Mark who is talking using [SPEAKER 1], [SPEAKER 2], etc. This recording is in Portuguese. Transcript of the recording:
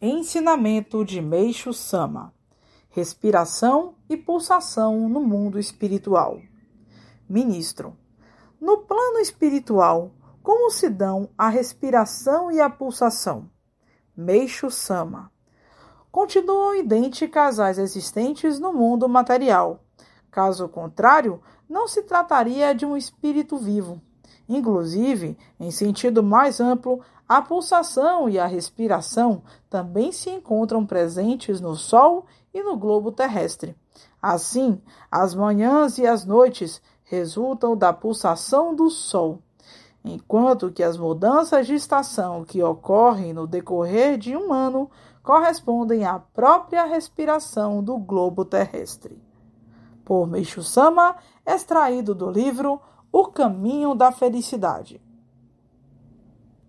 [SPEAKER 1] Ensinamento de Meixo Sama: Respiração e pulsação no mundo espiritual. Ministro: No plano espiritual, como se dão a respiração e a pulsação? Meixo Sama: Continuam idênticas às existentes no mundo material. Caso contrário, não se trataria de um espírito vivo. Inclusive, em sentido mais amplo, a pulsação e a respiração também se encontram presentes no Sol e no globo terrestre. Assim, as manhãs e as noites resultam da pulsação do Sol, enquanto que as mudanças de estação que ocorrem no decorrer de um ano correspondem à própria respiração do globo terrestre. Por Meixo Sama, extraído do livro O Caminho da Felicidade.